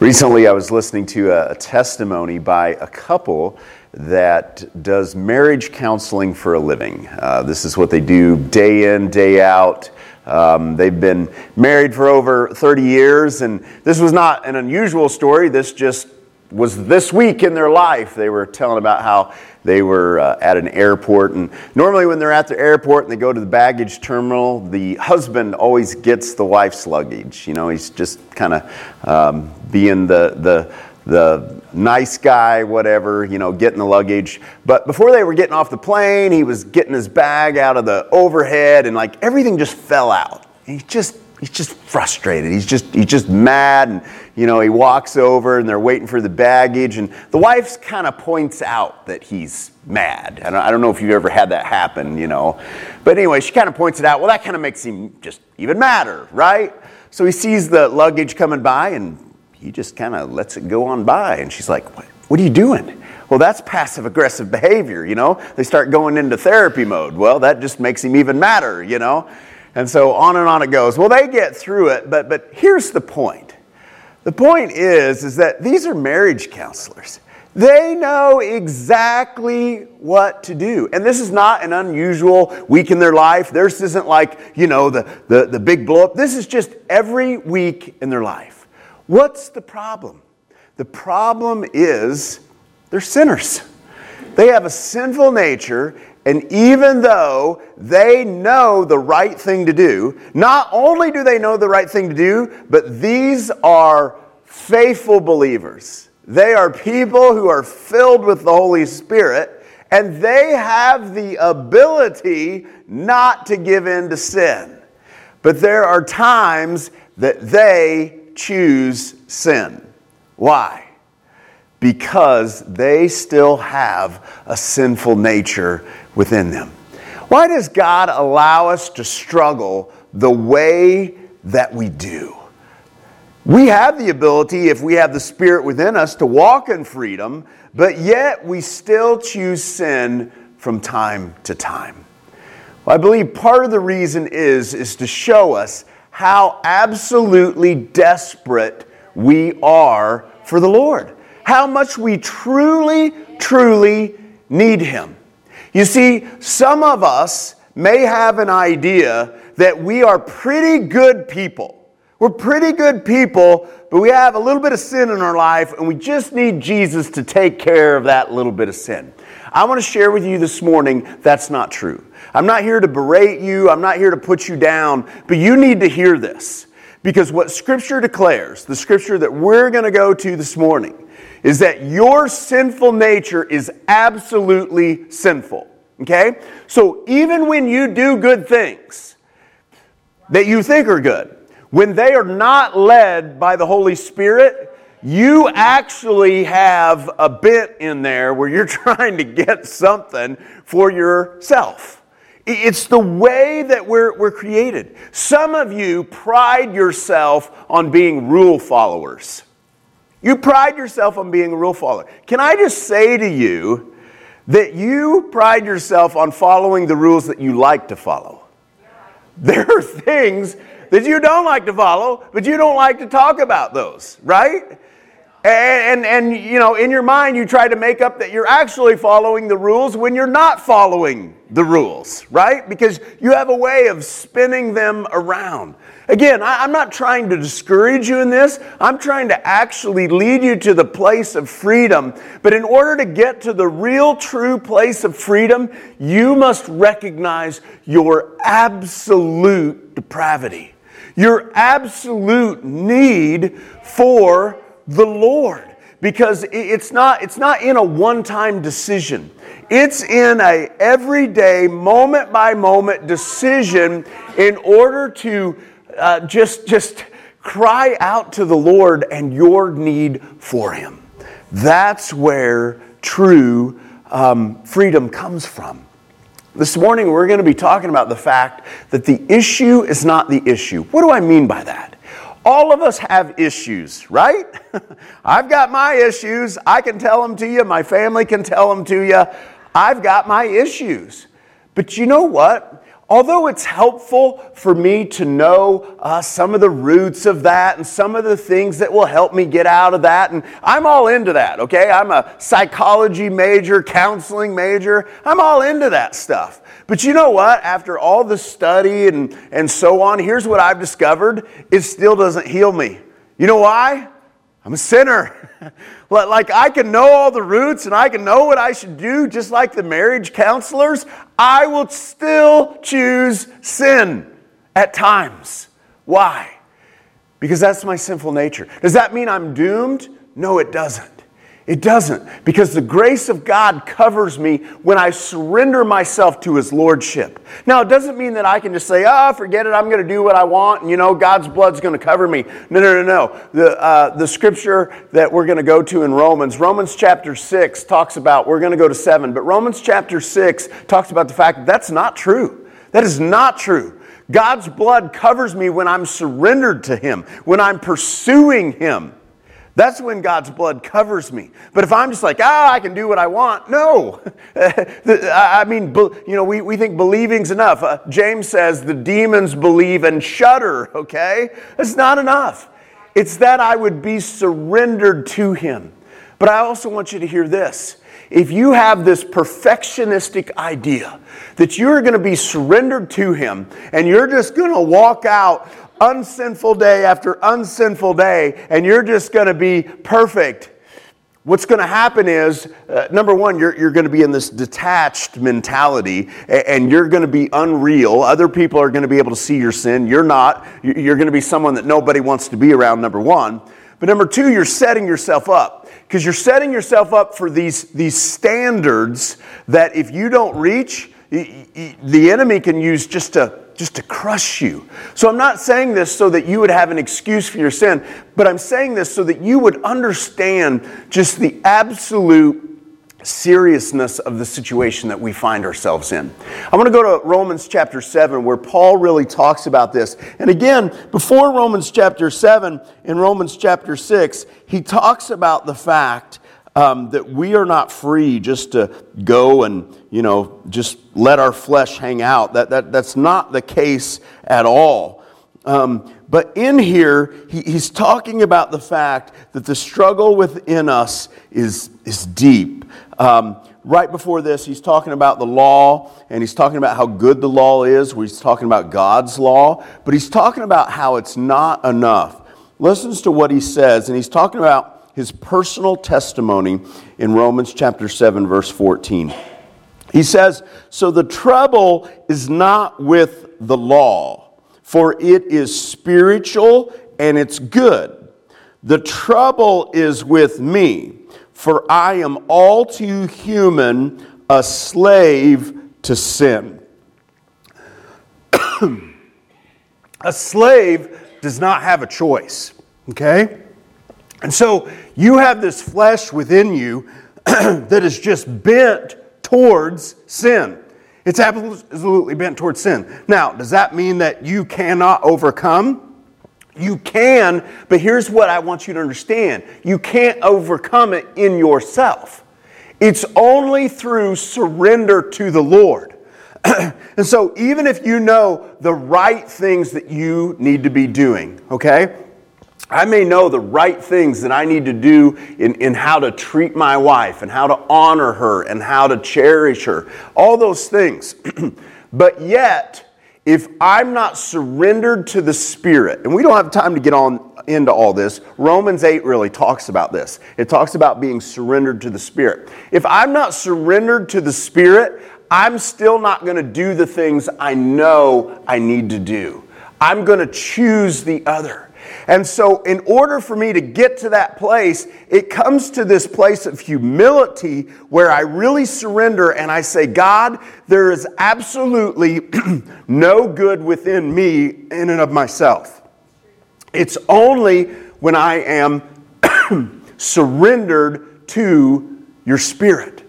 Recently, I was listening to a, testimony by a couple that does marriage counseling for a living. Uh, this is what they do day in, day out. Um, they've been married for over 30 years, and this was not an unusual story. This just was this week in their life. They were telling about how they were uh, at an airport, and normally when they're at the airport and they go to the baggage terminal, the husband always gets the wife's luggage. You know, he's just kind of um, being the the the nice guy, whatever, you know, getting the luggage. But before they were getting off the plane, he was getting his bag out of the overhead, and like everything just fell out. He just he's just frustrated. He's just he's just mad, and you know he walks over and they're waiting for the baggage, and the wife kind of points out that he's mad. I don't, I don't know if you've ever had that happen, you know, but anyway, she kind of points it out. Well, that kind of makes him just even madder, right? So he sees the luggage coming by, and he just kind of lets it go on by, and she's like, "What? What are you doing?" Well, that's passive aggressive behavior, you know? They start going into therapy mode. Well, that just makes him even madder, you know? And so on and on it goes. Well, they get through it, but, but here's the point. The point is, is that these are marriage counselors. They know exactly what to do. And this is not an unusual week in their life. This isn't like, you know, the, the, the big blow up. This is just every week in their life. What's the problem? The problem is they're sinners. They have a sinful nature and even though they know the right thing to do, not only do they know the right thing to do, but these are faithful believers. They are people who are filled with the Holy Spirit, and they have the ability not to give in to sin. But there are times that they choose sin. Why? Because they still have a sinful nature within them. Why does God allow us to struggle the way that we do? We have the ability, if we have the Spirit within us, to walk in freedom, but yet we still choose sin from time to time. Well, I believe part of the reason is, is to show us how absolutely desperate we are for the Lord. How much we truly, truly need Him. You see, some of us may have an idea that we are pretty good people. We're pretty good people, but we have a little bit of sin in our life, and we just need Jesus to take care of that little bit of sin. I want to share with you this morning that's not true. I'm not here to berate you, I'm not here to put you down, but you need to hear this. Because what Scripture declares, the Scripture that we're going to go to this morning, is that your sinful nature is absolutely sinful. Okay? So even when you do good things that you think are good, when they are not led by the Holy Spirit, you actually have a bit in there where you're trying to get something for yourself. It's the way that we're, we're created. Some of you pride yourself on being rule followers. You pride yourself on being a rule follower. Can I just say to you that you pride yourself on following the rules that you like to follow? There are things that you don't like to follow, but you don't like to talk about those, right? And, and, you know, in your mind, you try to make up that you're actually following the rules when you're not following the rules, right? Because you have a way of spinning them around. Again, I, I'm not trying to discourage you in this. I'm trying to actually lead you to the place of freedom. But in order to get to the real, true place of freedom, you must recognize your absolute depravity, your absolute need for the Lord because it's not, it's not in a one-time decision. It's in a everyday, moment by moment decision in order to uh, just, just cry out to the Lord and your need for Him. That's where true um, freedom comes from. This morning, we're going to be talking about the fact that the issue is not the issue. What do I mean by that? All of us have issues, right? I've got my issues. I can tell them to you. My family can tell them to you. I've got my issues. But you know what? Although it's helpful for me to know uh, some of the roots of that and some of the things that will help me get out of that, and I'm all into that, okay? I'm a psychology major, counseling major, I'm all into that stuff. But you know what? After all the study and, and so on, here's what I've discovered it still doesn't heal me. You know why? I'm a sinner. like I can know all the roots and I can know what I should do, just like the marriage counselors. I will still choose sin at times. Why? Because that's my sinful nature. Does that mean I'm doomed? No, it doesn't. It doesn't, because the grace of God covers me when I surrender myself to His Lordship. Now, it doesn't mean that I can just say, oh, forget it, I'm going to do what I want, and you know, God's blood's going to cover me. No, no, no, no. The, uh, the scripture that we're going to go to in Romans, Romans chapter 6 talks about, we're going to go to 7, but Romans chapter 6 talks about the fact that that's not true. That is not true. God's blood covers me when I'm surrendered to Him, when I'm pursuing Him. That's when God's blood covers me. But if I'm just like, ah, I can do what I want, no. I mean, you know, we, we think believing's enough. Uh, James says the demons believe and shudder, okay? That's not enough. It's that I would be surrendered to Him. But I also want you to hear this. If you have this perfectionistic idea that you're going to be surrendered to Him and you're just going to walk out unsinful day after unsinful day, and you're just going to be perfect. What's going to happen is, uh, number one, you're, you're going to be in this detached mentality and, and you're going to be unreal. Other people are going to be able to see your sin. You're not. You're going to be someone that nobody wants to be around, number one. But number two, you're setting yourself up because you're setting yourself up for these, these standards that if you don't reach, the enemy can use just to just to crush you. So I'm not saying this so that you would have an excuse for your sin, but I'm saying this so that you would understand just the absolute seriousness of the situation that we find ourselves in. I want to go to Romans chapter 7 where Paul really talks about this. And again, before Romans chapter 7 in Romans chapter 6, he talks about the fact um, that we are not free just to go and, you know, just let our flesh hang out. That, that, that's not the case at all. Um, but in here, he, he's talking about the fact that the struggle within us is, is deep. Um, right before this, he's talking about the law, and he's talking about how good the law is. He's talking about God's law, but he's talking about how it's not enough. Listens to what he says, and he's talking about his personal testimony in Romans chapter 7, verse 14. He says, So the trouble is not with the law, for it is spiritual and it's good. The trouble is with me, for I am all too human, a slave to sin. a slave does not have a choice, okay? And so you have this flesh within you that is just bent towards sin. It's absolutely bent towards sin. Now, does that mean that you cannot overcome? You can, but here's what I want you to understand you can't overcome it in yourself. It's only through surrender to the Lord. and so, even if you know the right things that you need to be doing, okay? I may know the right things that I need to do in, in how to treat my wife and how to honor her and how to cherish her, all those things. but yet, if I'm not surrendered to the Spirit, and we don't have time to get on into all this, Romans 8 really talks about this. It talks about being surrendered to the Spirit. If I'm not surrendered to the Spirit, I'm still not going to do the things I know I need to do. I'm going to choose the other. And so, in order for me to get to that place, it comes to this place of humility where I really surrender and I say, God, there is absolutely no good within me in and of myself. It's only when I am surrendered to your spirit.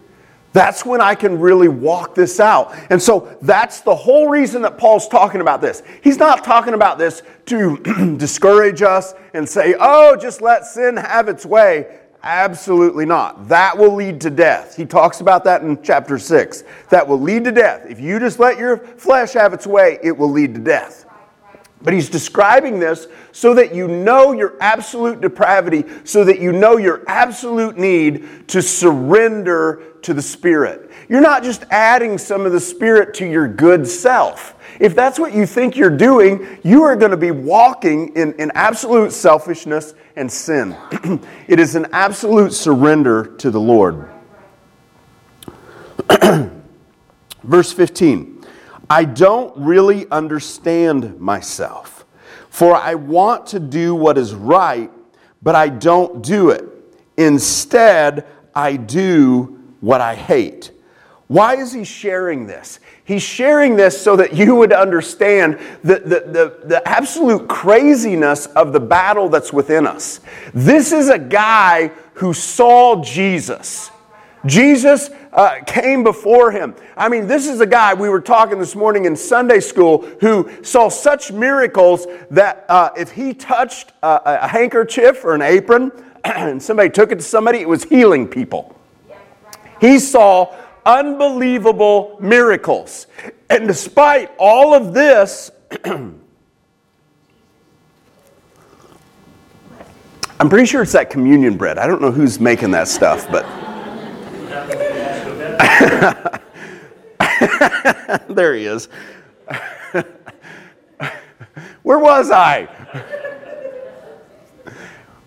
That's when I can really walk this out. And so that's the whole reason that Paul's talking about this. He's not talking about this to discourage us and say, oh, just let sin have its way. Absolutely not. That will lead to death. He talks about that in chapter 6. That will lead to death. If you just let your flesh have its way, it will lead to death. But he's describing this so that you know your absolute depravity, so that you know your absolute need to surrender to the Spirit. You're not just adding some of the Spirit to your good self. If that's what you think you're doing, you are going to be walking in, in absolute selfishness and sin. it is an absolute surrender to the Lord. Verse 15 I don't really understand myself, for I want to do what is right, but I don't do it. Instead, I do what I hate. Why is he sharing this? He's sharing this so that you would understand the, the, the, the, absolute craziness of the battle that's within us. This is a guy who saw Jesus. Jesus uh, came before him. I mean, this is a guy we were talking this morning in Sunday school who saw such miracles that uh, if he touched a, a handkerchief or an apron and somebody took it to somebody, it was healing people. He saw unbelievable miracles. And despite all of this, I'm pretty sure it's that communion bread. I don't know who's making that stuff, but. there he is. Where was I?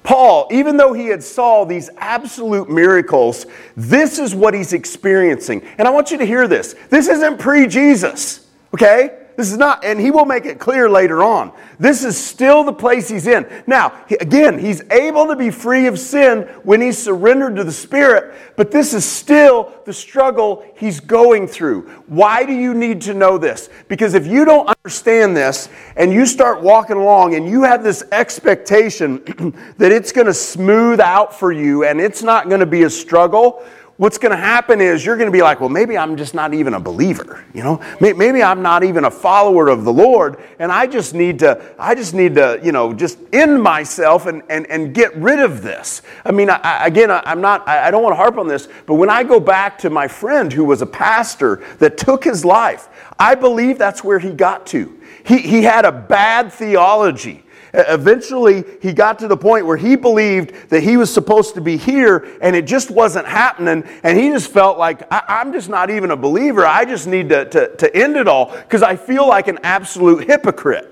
Paul, even though he had saw these absolute miracles, this is what he's experiencing. And I want you to hear this. This isn't pre-Jesus, okay? This is not, and he will make it clear later on. This is still the place he's in. Now, again, he's able to be free of sin when he's surrendered to the Spirit, but this is still the struggle he's going through. Why do you need to know this? Because if you don't understand this and you start walking along and you have this expectation that it's going to smooth out for you and it's not going to be a struggle, what's going to happen is you're going to be like, well, maybe I'm just not even a believer. You know, maybe I'm not even a follower of the Lord, and I just need to, I just need to, you know, just end myself and and and get rid of this. I mean, I, again, I, am not, I, I don't want to harp on this, but when I go back to my friend who was a pastor that took his life, I believe that's where he got to. He he had a bad theology. Eventually, he got to the point where he believed that he was supposed to be here and it just wasn't happening. And he just felt like, I- am just not even a believer. I just need to, to, to end it all because I feel like an absolute hypocrite.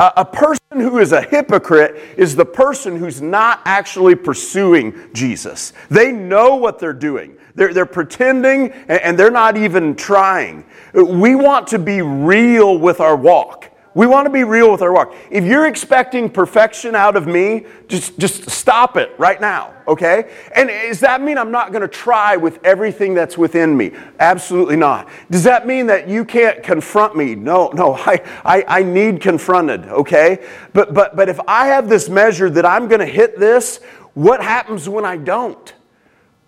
A person who is a hypocrite is the person who's not actually pursuing Jesus. They know what they're doing. They're, they're pretending and they're not even trying. We want to be real with our walk. We want to be real with our walk. If you're expecting perfection out of me, just, just stop it right now, okay? And does that mean I'm not going to try with everything that's within me? Absolutely not. Does that mean that you can't confront me? No, no, I, I, I need confronted, okay? But, but, but if I have this measure that I'm going to hit this, what happens when I don't?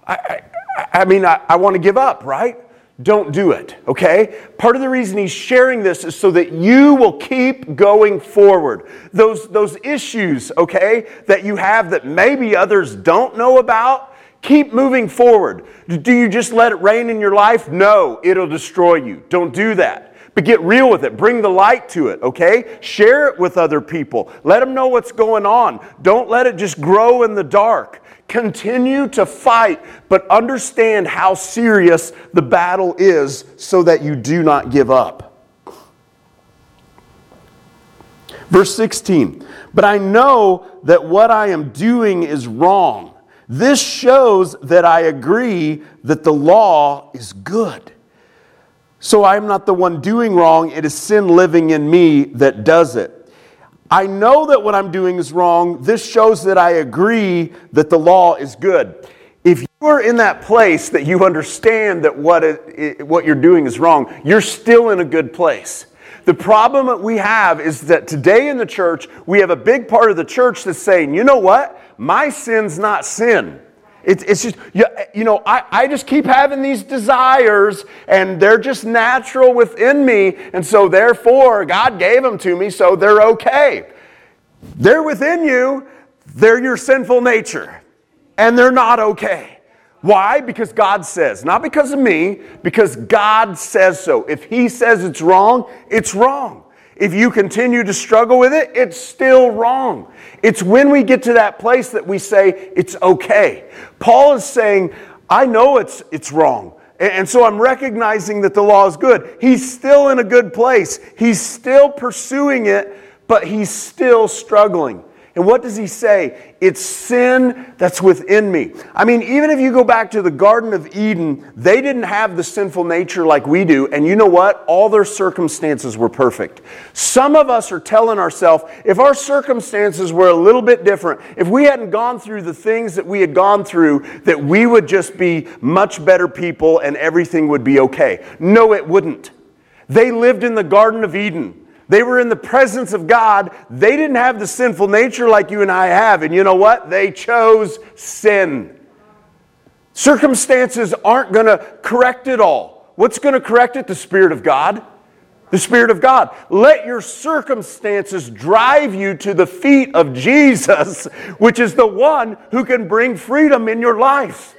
I, I, I mean, I, I want to give up, right? Don't do it, okay? Part of the reason he's sharing this is so that you will keep going forward. Those, those issues, okay, that you have that maybe others don't know about, keep moving forward. Do you just let it reign in your life? No, it'll destroy you. Don't do that. But get real with it. Bring the light to it, okay? Share it with other people. Let them know what's going on. Don't let it just grow in the dark. Continue to fight, but understand how serious the battle is so that you do not give up. Verse 16, but I know that what I am doing is wrong. This shows that I agree that the law is good. So I am not the one doing wrong, it is sin living in me that does it. I know that what I'm doing is wrong. This shows that I agree that the law is good. If you are in that place that you understand that what, it, what you're doing is wrong, you're still in a good place. The problem that we have is that today in the church, we have a big part of the church that's saying, you know what? My sin's not sin. It's, it's just, you, you know, I, I just keep having these desires and they're just natural within me. And so, therefore, God gave them to me, so they're okay. They're within you, they're your sinful nature. and they're not okay. Why? Because God says, not because of me, because God says so. If He says it's wrong, it's wrong. If you continue to struggle with it, it's still wrong. It's when we get to that place that we say it's okay. Paul is saying, I know it's, it's wrong. And so I'm recognizing that the law is good. He's still in a good place. He's still pursuing it, but he's still struggling. And what does he say? It's sin that's within me. I mean, even if you go back to the Garden of Eden, they didn't have the sinful nature like we do. And you know what? All their circumstances were perfect. Some of us are telling ourselves if our circumstances were a little bit different, if we hadn't gone through the things that we had gone through, that we would just be much better people and everything would be okay. No, it wouldn't. They lived in the Garden of Eden. They were in the presence of God. They didn't have the sinful nature like you and I have. And you know what? They chose sin. Circumstances aren't going to correct it all. What's going to correct it? The Spirit of God. The Spirit of God. Let your circumstances drive you to the feet of Jesus, which is the one who can bring freedom in your life.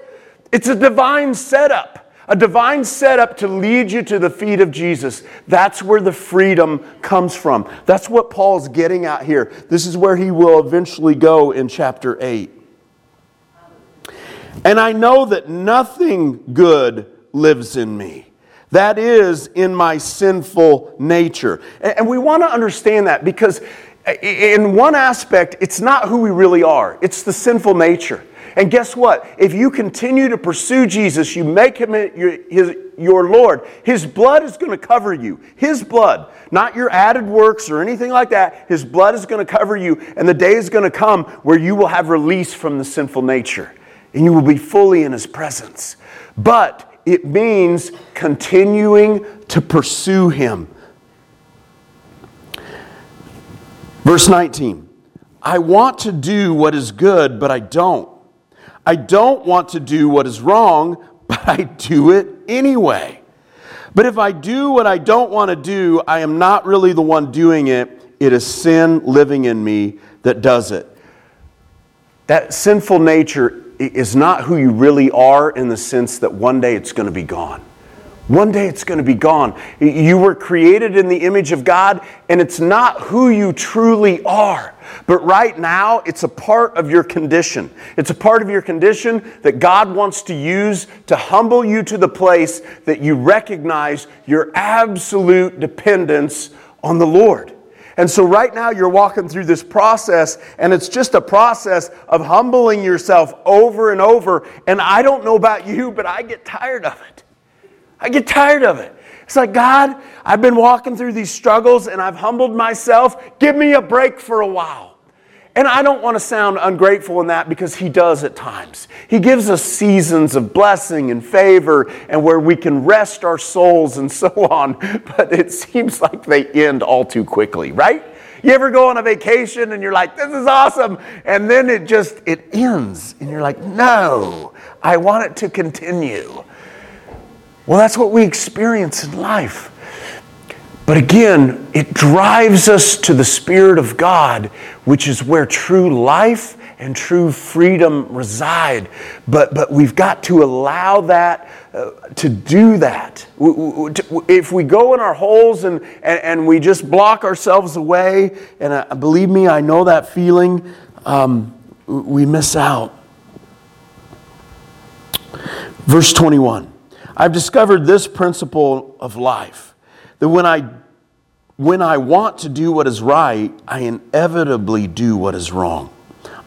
It's a divine setup a divine setup to lead you to the feet of Jesus. That's where the freedom comes from. That's what Paul's getting at here. This is where he will eventually go in chapter 8. And I know that nothing good lives in me. That is in my sinful nature. And we want to understand that because, in one aspect, it's not who we really are, it's the sinful nature. And guess what? If you continue to pursue Jesus, you make him your, his, your Lord, his blood is going to cover you. His blood, not your added works or anything like that. His blood is going to cover you, and the day is going to come where you will have release from the sinful nature and you will be fully in his presence. But it means continuing to pursue him. Verse 19 I want to do what is good, but I don't. I don't want to do what is wrong, but I do it anyway. But if I do what I don't want to do, I am not really the one doing it. It is sin living in me that does it. That sinful nature is not who you really are in the sense that one day it's going to be gone. One day it's going to be gone. You were created in the image of God, and it's not who you truly are. But right now, it's a part of your condition. It's a part of your condition that God wants to use to humble you to the place that you recognize your absolute dependence on the Lord. And so, right now, you're walking through this process, and it's just a process of humbling yourself over and over. And I don't know about you, but I get tired of it. I get tired of it. It's like, God, I've been walking through these struggles and I've humbled myself. Give me a break for a while. And I don't want to sound ungrateful in that because He does at times. He gives us seasons of blessing and favor and where we can rest our souls and so on. But it seems like they end all too quickly, right? You ever go on a vacation and you're like, this is awesome. And then it just, it ends. And you're like, no, I want it to continue. Well, that's what we experience in life. But again, it drives us to the Spirit of God, which is where true life and true freedom reside. But, but we've got to allow that uh, to do that. If we go in our holes and, and, and we just block ourselves away, and uh, believe me, I know that feeling, um, we miss out. Verse 21. I've discovered this principle of life that when I, when I want to do what is right, I inevitably do what is wrong.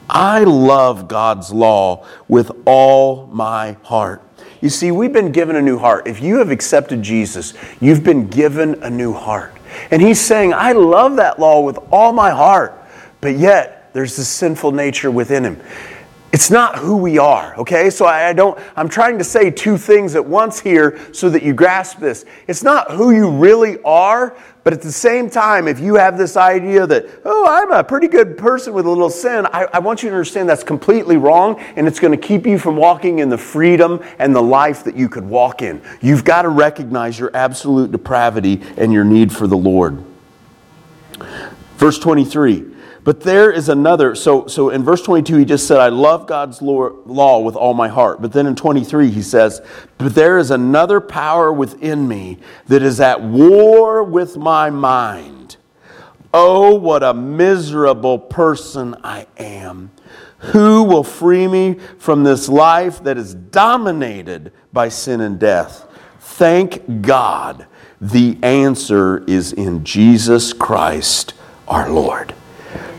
I love God's law with all my heart. You see, we've been given a new heart. If you have accepted Jesus, you've been given a new heart. And He's saying, I love that law with all my heart, but yet there's this sinful nature within Him. It's not who we are, okay? So I don't, I'm trying to say two things at once here so that you grasp this. It's not who you really are, but at the same time, if you have this idea that, oh, I'm a pretty good person with a little sin, I, I want you to understand that's completely wrong and it's going to keep you from walking in the freedom and the life that you could walk in. You've got to recognize your absolute depravity and your need for the Lord. Verse 23 But there is another. So, so in verse 22, he just said, I love God's law with all my heart. But then in 23, he says, But there is another power within me that is at war with my mind. Oh, what a miserable person I am. Who will free me from this life that is dominated by sin and death? Thank God the answer is in Jesus Christ our Lord.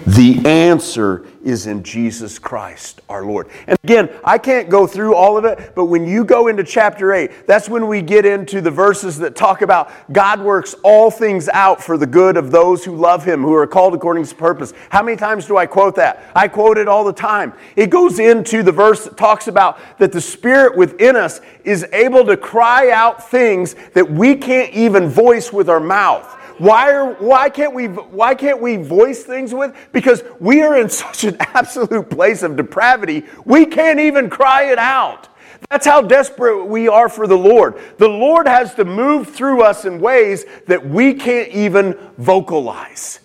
The answer is in Jesus Christ, our Lord. And again, I can't go through all of it, but when you go into chapter 8, that's when we get into the verses that talk about God works all things out for the good of those who love Him, who are called according to His purpose. How many times do I quote that? I quote it all the time. It goes into the verse that talks about that the Spirit within us is able to cry out things that we can't even voice with our mouth. Why, are, why, can't we, why can't we voice things with? Because we are in such an absolute place of depravity, we can't even cry it out. That's how desperate we are for the Lord. The Lord has to move through us in ways that we can't even vocalize.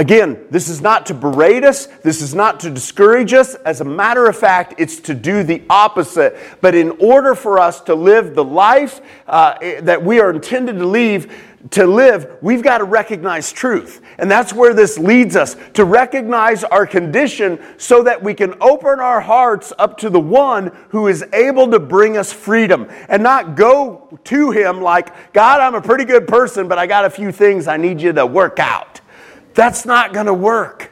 Again, this is not to berate us. This is not to discourage us. As a matter of fact, it's to do the opposite. But in order for us to live the life uh, that we are intended to live, to live, we've got to recognize truth. And that's where this leads us to recognize our condition so that we can open our hearts up to the one who is able to bring us freedom and not go to him like, God, I'm a pretty good person, but I got a few things I need you to work out. That's not going to work.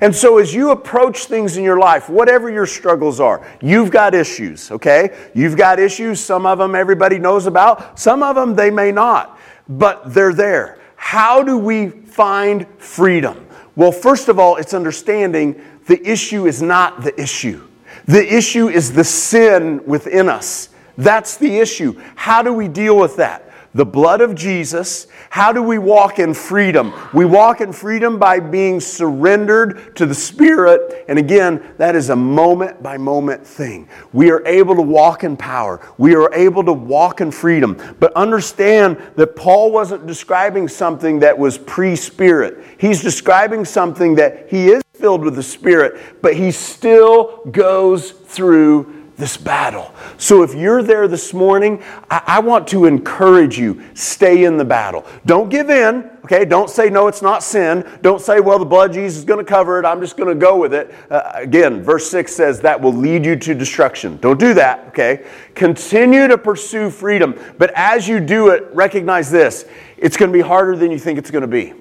And so, as you approach things in your life, whatever your struggles are, you've got issues, okay? You've got issues. Some of them everybody knows about, some of them they may not but they're there. How do we find freedom? Well, first of all, it's understanding the issue is not the issue. The issue is the sin within us. That's the issue. How do we deal with that? The blood of Jesus. How do we walk in freedom? We walk in freedom by being surrendered to the Spirit. And again, that is a moment by moment thing. We are able to walk in power, we are able to walk in freedom. But understand that Paul wasn't describing something that was pre Spirit, he's describing something that he is filled with the Spirit, but he still goes through this battle. So if you're there this morning, I, I, want to encourage you stay in the battle. Don't give in, okay? Don't say, no, it's not sin. Don't say, well, the blood Jesus is going to cover it. I'm just going to go with it. Uh, again, verse 6 says that will lead you to destruction. Don't do that, okay? Continue to pursue freedom. But as you do it, recognize this it's going to be harder than you think it's going to be.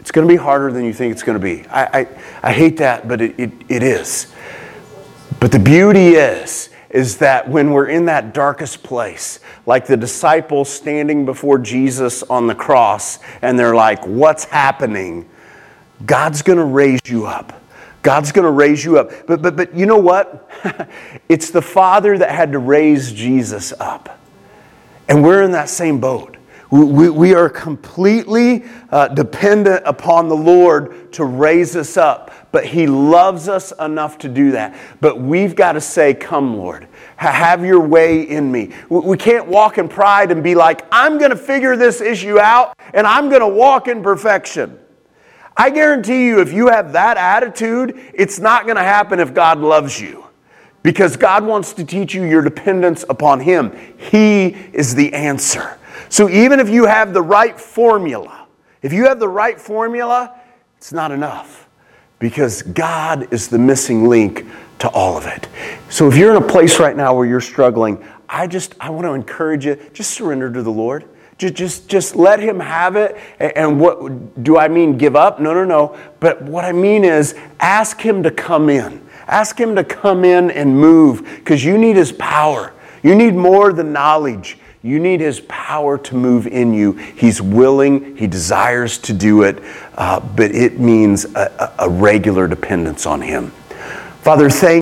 It's going to be harder than you think it's going to be. I, I, I hate that, but it, it, it is. But the beauty is, is that when we're in that darkest place, like the disciples standing before Jesus on the cross, and they're like, What's happening? God's going to raise you up. God's going to raise you up. But, but, but you know what? it's the Father that had to raise Jesus up. And we're in that same boat. We, we are completely uh, dependent upon the Lord to raise us up, but He loves us enough to do that. But we've got to say, Come, Lord, have your way in me. We can't walk in pride and be like, I'm going to figure this issue out and I'm going to walk in perfection. I guarantee you, if you have that attitude, it's not going to happen if God loves you. Because God wants to teach you your dependence upon Him. He is the answer. So even if you have the right formula, if you have the right formula, it's not enough because God is the missing link to all of it. So if you're in a place right now where you're struggling, I just I want to encourage you just surrender to the Lord. Just, just, just let him have it. And what do I mean give up? No, no, no. But what I mean is ask him to come in. Ask him to come in and move because you need his power. You need more than knowledge. You need His power to move in you. He's willing, He desires to do it, uh, but it means a, a regular dependence on Him. Father, thank